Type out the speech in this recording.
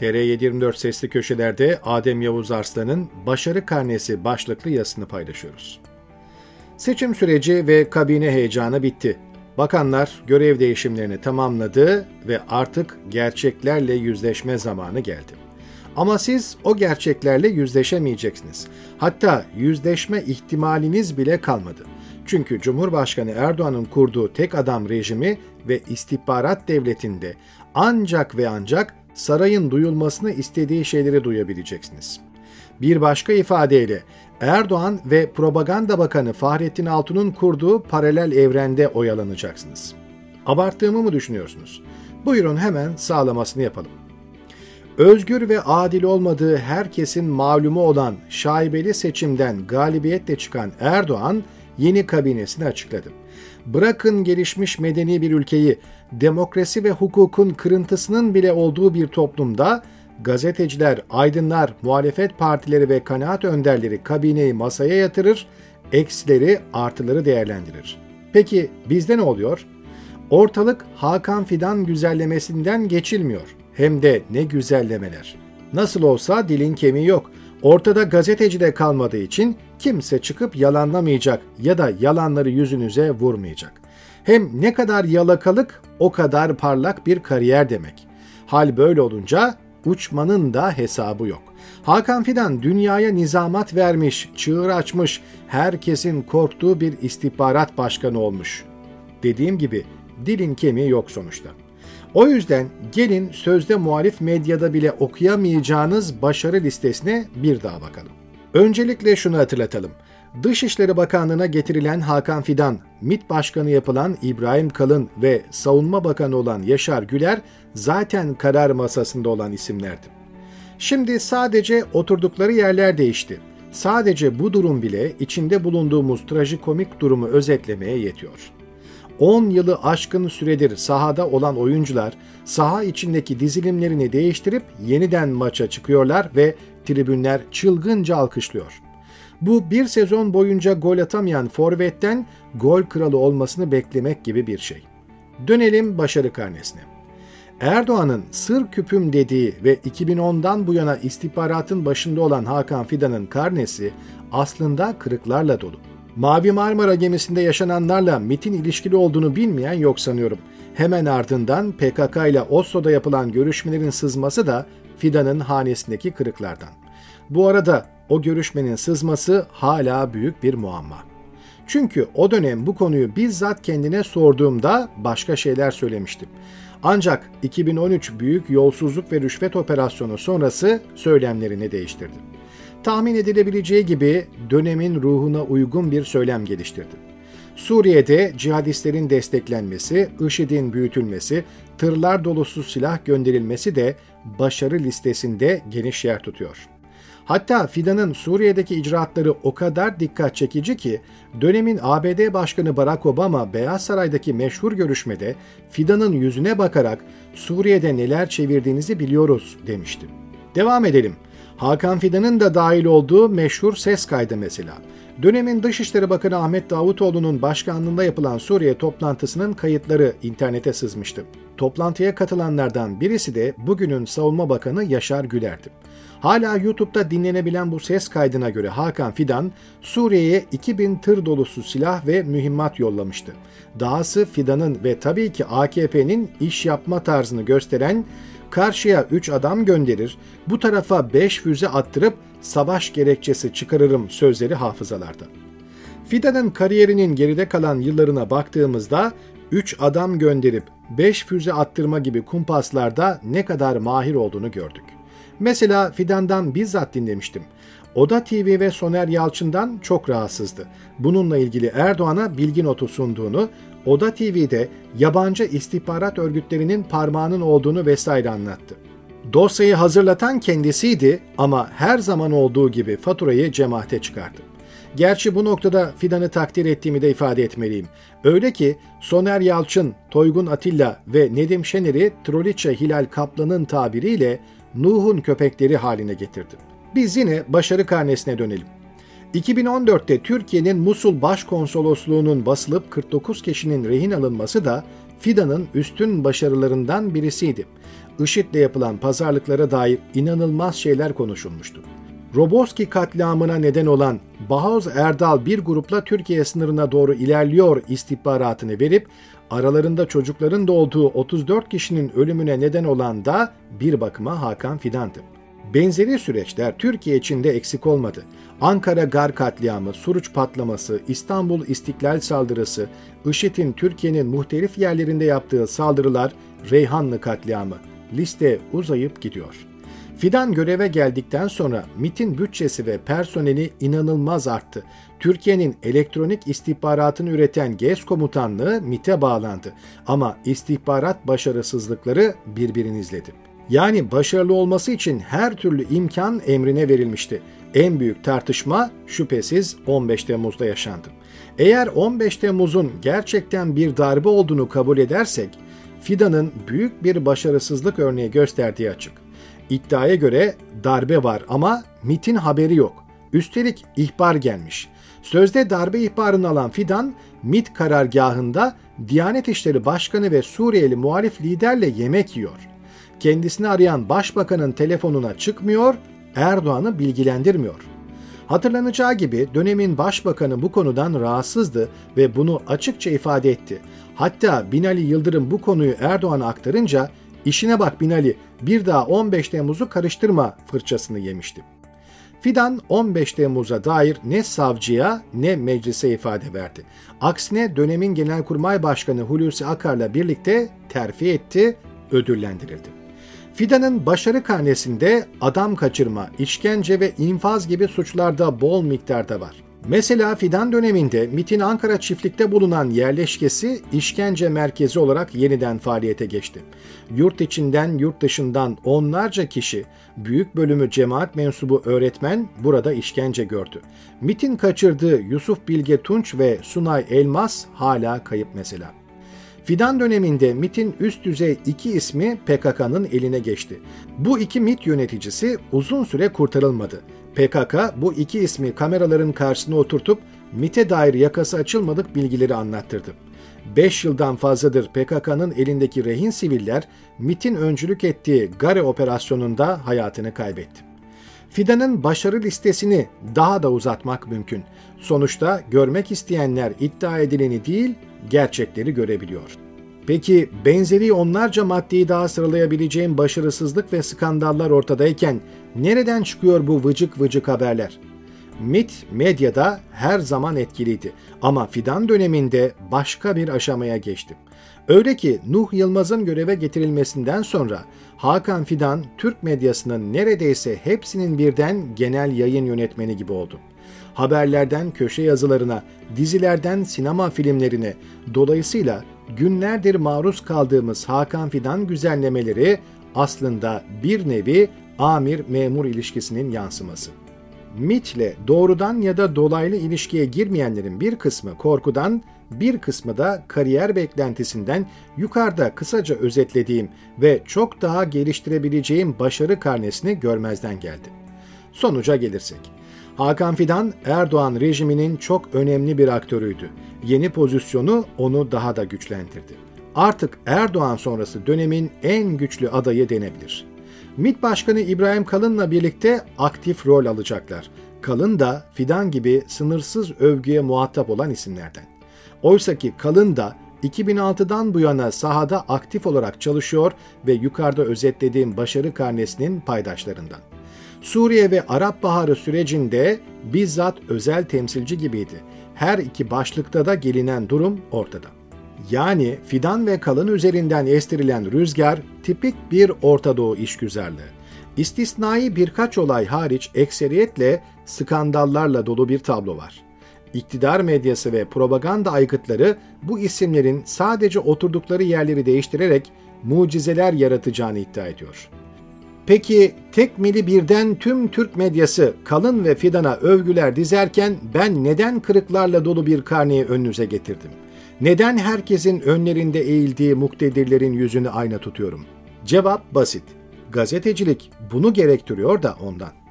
TR724 sesli köşelerde Adem Yavuz Arslan'ın Başarı Karnesi başlıklı yazısını paylaşıyoruz. Seçim süreci ve kabine heyecanı bitti. Bakanlar görev değişimlerini tamamladı ve artık gerçeklerle yüzleşme zamanı geldi. Ama siz o gerçeklerle yüzleşemeyeceksiniz. Hatta yüzleşme ihtimaliniz bile kalmadı. Çünkü Cumhurbaşkanı Erdoğan'ın kurduğu tek adam rejimi ve istihbarat devletinde ancak ve ancak sarayın duyulmasını istediği şeyleri duyabileceksiniz. Bir başka ifadeyle Erdoğan ve Propaganda Bakanı Fahrettin Altun'un kurduğu paralel evrende oyalanacaksınız. Abarttığımı mı düşünüyorsunuz? Buyurun hemen sağlamasını yapalım. Özgür ve adil olmadığı herkesin malumu olan şaibeli seçimden galibiyetle çıkan Erdoğan yeni kabinesini açıkladı. Bırakın gelişmiş medeni bir ülkeyi, demokrasi ve hukukun kırıntısının bile olduğu bir toplumda gazeteciler, aydınlar, muhalefet partileri ve kanaat önderleri kabineyi masaya yatırır, eksileri, artıları değerlendirir. Peki bizde ne oluyor? Ortalık Hakan Fidan güzellemesinden geçilmiyor. Hem de ne güzellemeler. Nasıl olsa dilin kemiği yok. Ortada gazeteci de kalmadığı için kimse çıkıp yalanlamayacak ya da yalanları yüzünüze vurmayacak. Hem ne kadar yalakalık o kadar parlak bir kariyer demek. Hal böyle olunca uçmanın da hesabı yok. Hakan Fidan dünyaya nizamat vermiş, çığır açmış, herkesin korktuğu bir istihbarat başkanı olmuş. Dediğim gibi dilin kemiği yok sonuçta. O yüzden gelin sözde muhalif medyada bile okuyamayacağınız başarı listesine bir daha bakalım. Öncelikle şunu hatırlatalım. Dışişleri Bakanlığı'na getirilen Hakan Fidan, MİT Başkanı yapılan İbrahim Kalın ve Savunma Bakanı olan Yaşar Güler zaten karar masasında olan isimlerdi. Şimdi sadece oturdukları yerler değişti. Sadece bu durum bile içinde bulunduğumuz trajikomik durumu özetlemeye yetiyor. 10 yılı aşkın süredir sahada olan oyuncular saha içindeki dizilimlerini değiştirip yeniden maça çıkıyorlar ve tribünler çılgınca alkışlıyor. Bu bir sezon boyunca gol atamayan forvetten gol kralı olmasını beklemek gibi bir şey. Dönelim başarı karnesine. Erdoğan'ın sır küpüm dediği ve 2010'dan bu yana istihbaratın başında olan Hakan Fidan'ın karnesi aslında kırıklarla dolu. Mavi Marmara gemisinde yaşananlarla MIT'in ilişkili olduğunu bilmeyen yok sanıyorum. Hemen ardından PKK ile Oslo'da yapılan görüşmelerin sızması da Fidan'ın hanesindeki kırıklardan. Bu arada o görüşmenin sızması hala büyük bir muamma. Çünkü o dönem bu konuyu bizzat kendine sorduğumda başka şeyler söylemiştim. Ancak 2013 büyük yolsuzluk ve rüşvet operasyonu sonrası söylemlerini değiştirdi. Tahmin edilebileceği gibi dönemin ruhuna uygun bir söylem geliştirdi. Suriye'de cihadistlerin desteklenmesi, IŞİD'in büyütülmesi, tırlar dolusu silah gönderilmesi de başarı listesinde geniş yer tutuyor. Hatta Fidan'ın Suriye'deki icraatları o kadar dikkat çekici ki dönemin ABD Başkanı Barack Obama Beyaz Saray'daki meşhur görüşmede Fidan'ın yüzüne bakarak Suriye'de neler çevirdiğinizi biliyoruz demişti. Devam edelim. Hakan Fidan'ın da dahil olduğu meşhur ses kaydı mesela. Dönemin Dışişleri Bakanı Ahmet Davutoğlu'nun başkanlığında yapılan Suriye toplantısının kayıtları internete sızmıştı. Toplantıya katılanlardan birisi de bugünün Savunma Bakanı Yaşar Güler'di. Hala YouTube'da dinlenebilen bu ses kaydına göre Hakan Fidan, Suriye'ye 2000 tır dolusu silah ve mühimmat yollamıştı. Dahası Fidan'ın ve tabii ki AKP'nin iş yapma tarzını gösteren karşıya 3 adam gönderir, bu tarafa 5 füze attırıp savaş gerekçesi çıkarırım sözleri hafızalarda. Fidan'ın kariyerinin geride kalan yıllarına baktığımızda 3 adam gönderip 5 füze attırma gibi kumpaslarda ne kadar mahir olduğunu gördük. Mesela Fidan'dan bizzat dinlemiştim. Oda TV ve Soner Yalçın'dan çok rahatsızdı. Bununla ilgili Erdoğan'a bilgi notu sunduğunu, Oda TV'de yabancı istihbarat örgütlerinin parmağının olduğunu vesaire anlattı. Dosyayı hazırlatan kendisiydi ama her zaman olduğu gibi faturayı cemaate çıkardı. Gerçi bu noktada Fidan'ı takdir ettiğimi de ifade etmeliyim. Öyle ki Soner Yalçın, Toygun Atilla ve Nedim Şener'i Troliçe Hilal Kaplan'ın tabiriyle Nuh'un köpekleri haline getirdi. Biz yine başarı karnesine dönelim. 2014'te Türkiye'nin Musul Başkonsolosluğu'nun basılıp 49 kişinin rehin alınması da Fidan'ın üstün başarılarından birisiydi. IŞİD'le yapılan pazarlıklara dair inanılmaz şeyler konuşulmuştu. Roboski katliamına neden olan Bahoz Erdal bir grupla Türkiye sınırına doğru ilerliyor istihbaratını verip aralarında çocukların da olduğu 34 kişinin ölümüne neden olan da bir bakıma Hakan Fidan'dı. Benzeri süreçler Türkiye içinde eksik olmadı. Ankara Gar katliamı, Suruç patlaması, İstanbul İstiklal saldırısı, IŞİD'in Türkiye'nin muhtelif yerlerinde yaptığı saldırılar, Reyhanlı katliamı. Liste uzayıp gidiyor. Fidan göreve geldikten sonra MIT'in bütçesi ve personeli inanılmaz arttı. Türkiye'nin elektronik istihbaratını üreten GES komutanlığı MIT'e bağlandı. Ama istihbarat başarısızlıkları birbirini izledi. Yani başarılı olması için her türlü imkan emrine verilmişti. En büyük tartışma şüphesiz 15 Temmuz'da yaşandı. Eğer 15 Temmuz'un gerçekten bir darbe olduğunu kabul edersek, Fidan'ın büyük bir başarısızlık örneği gösterdiği açık. İddiaya göre darbe var ama MIT'in haberi yok. Üstelik ihbar gelmiş. Sözde darbe ihbarını alan Fidan, MIT karargahında Diyanet İşleri Başkanı ve Suriyeli muhalif liderle yemek yiyor. Kendisini arayan başbakanın telefonuna çıkmıyor, Erdoğan'ı bilgilendirmiyor. Hatırlanacağı gibi dönemin başbakanı bu konudan rahatsızdı ve bunu açıkça ifade etti. Hatta Binali Yıldırım bu konuyu Erdoğan'a aktarınca işine bak Binali bir daha 15 Temmuz'u karıştırma fırçasını yemişti. Fidan 15 Temmuz'a dair ne savcıya ne meclise ifade verdi. Aksine dönemin Genelkurmay Başkanı Hulusi Akar'la birlikte terfi etti, ödüllendirildi. Fidan'ın başarı karnesinde adam kaçırma, işkence ve infaz gibi suçlarda bol miktarda var. Mesela Fidan döneminde MIT'in Ankara çiftlikte bulunan yerleşkesi işkence merkezi olarak yeniden faaliyete geçti. Yurt içinden yurt dışından onlarca kişi, büyük bölümü cemaat mensubu öğretmen burada işkence gördü. MIT'in kaçırdığı Yusuf Bilge Tunç ve Sunay Elmas hala kayıp mesela. Fidan döneminde MIT'in üst düzey iki ismi PKK'nın eline geçti. Bu iki MIT yöneticisi uzun süre kurtarılmadı. PKK bu iki ismi kameraların karşısına oturtup MIT'e dair yakası açılmadık bilgileri anlattırdı. 5 yıldan fazladır PKK'nın elindeki rehin siviller MIT'in öncülük ettiği Gare operasyonunda hayatını kaybetti. Fidan'ın başarı listesini daha da uzatmak mümkün. Sonuçta görmek isteyenler iddia edileni değil, gerçekleri görebiliyor. Peki benzeri onlarca maddeyi daha sıralayabileceğim başarısızlık ve skandallar ortadayken nereden çıkıyor bu vıcık vıcık haberler? MIT medyada her zaman etkiliydi ama Fidan döneminde başka bir aşamaya geçti. Öyle ki Nuh Yılmaz'ın göreve getirilmesinden sonra Hakan Fidan Türk medyasının neredeyse hepsinin birden genel yayın yönetmeni gibi oldu haberlerden köşe yazılarına, dizilerden sinema filmlerine, dolayısıyla günlerdir maruz kaldığımız Hakan Fidan güzellemeleri aslında bir nevi amir-memur ilişkisinin yansıması. MIT'le doğrudan ya da dolaylı ilişkiye girmeyenlerin bir kısmı korkudan, bir kısmı da kariyer beklentisinden yukarıda kısaca özetlediğim ve çok daha geliştirebileceğim başarı karnesini görmezden geldi. Sonuca gelirsek, Hakan Fidan, Erdoğan rejiminin çok önemli bir aktörüydü. Yeni pozisyonu onu daha da güçlendirdi. Artık Erdoğan sonrası dönemin en güçlü adayı denebilir. MİT Başkanı İbrahim Kalın'la birlikte aktif rol alacaklar. Kalın da Fidan gibi sınırsız övgüye muhatap olan isimlerden. Oysa ki Kalın da 2006'dan bu yana sahada aktif olarak çalışıyor ve yukarıda özetlediğim başarı karnesinin paydaşlarından. Suriye ve Arap Baharı sürecinde bizzat özel temsilci gibiydi. Her iki başlıkta da gelinen durum ortada. Yani fidan ve kalın üzerinden estirilen rüzgar tipik bir Orta Doğu işgüzarlığı. İstisnai birkaç olay hariç ekseriyetle skandallarla dolu bir tablo var. İktidar medyası ve propaganda aygıtları bu isimlerin sadece oturdukları yerleri değiştirerek mucizeler yaratacağını iddia ediyor. Peki tekmili birden tüm Türk medyası kalın ve fidana övgüler dizerken ben neden kırıklarla dolu bir karneyi önünüze getirdim? Neden herkesin önlerinde eğildiği muktedirlerin yüzünü ayna tutuyorum? Cevap basit. Gazetecilik bunu gerektiriyor da ondan.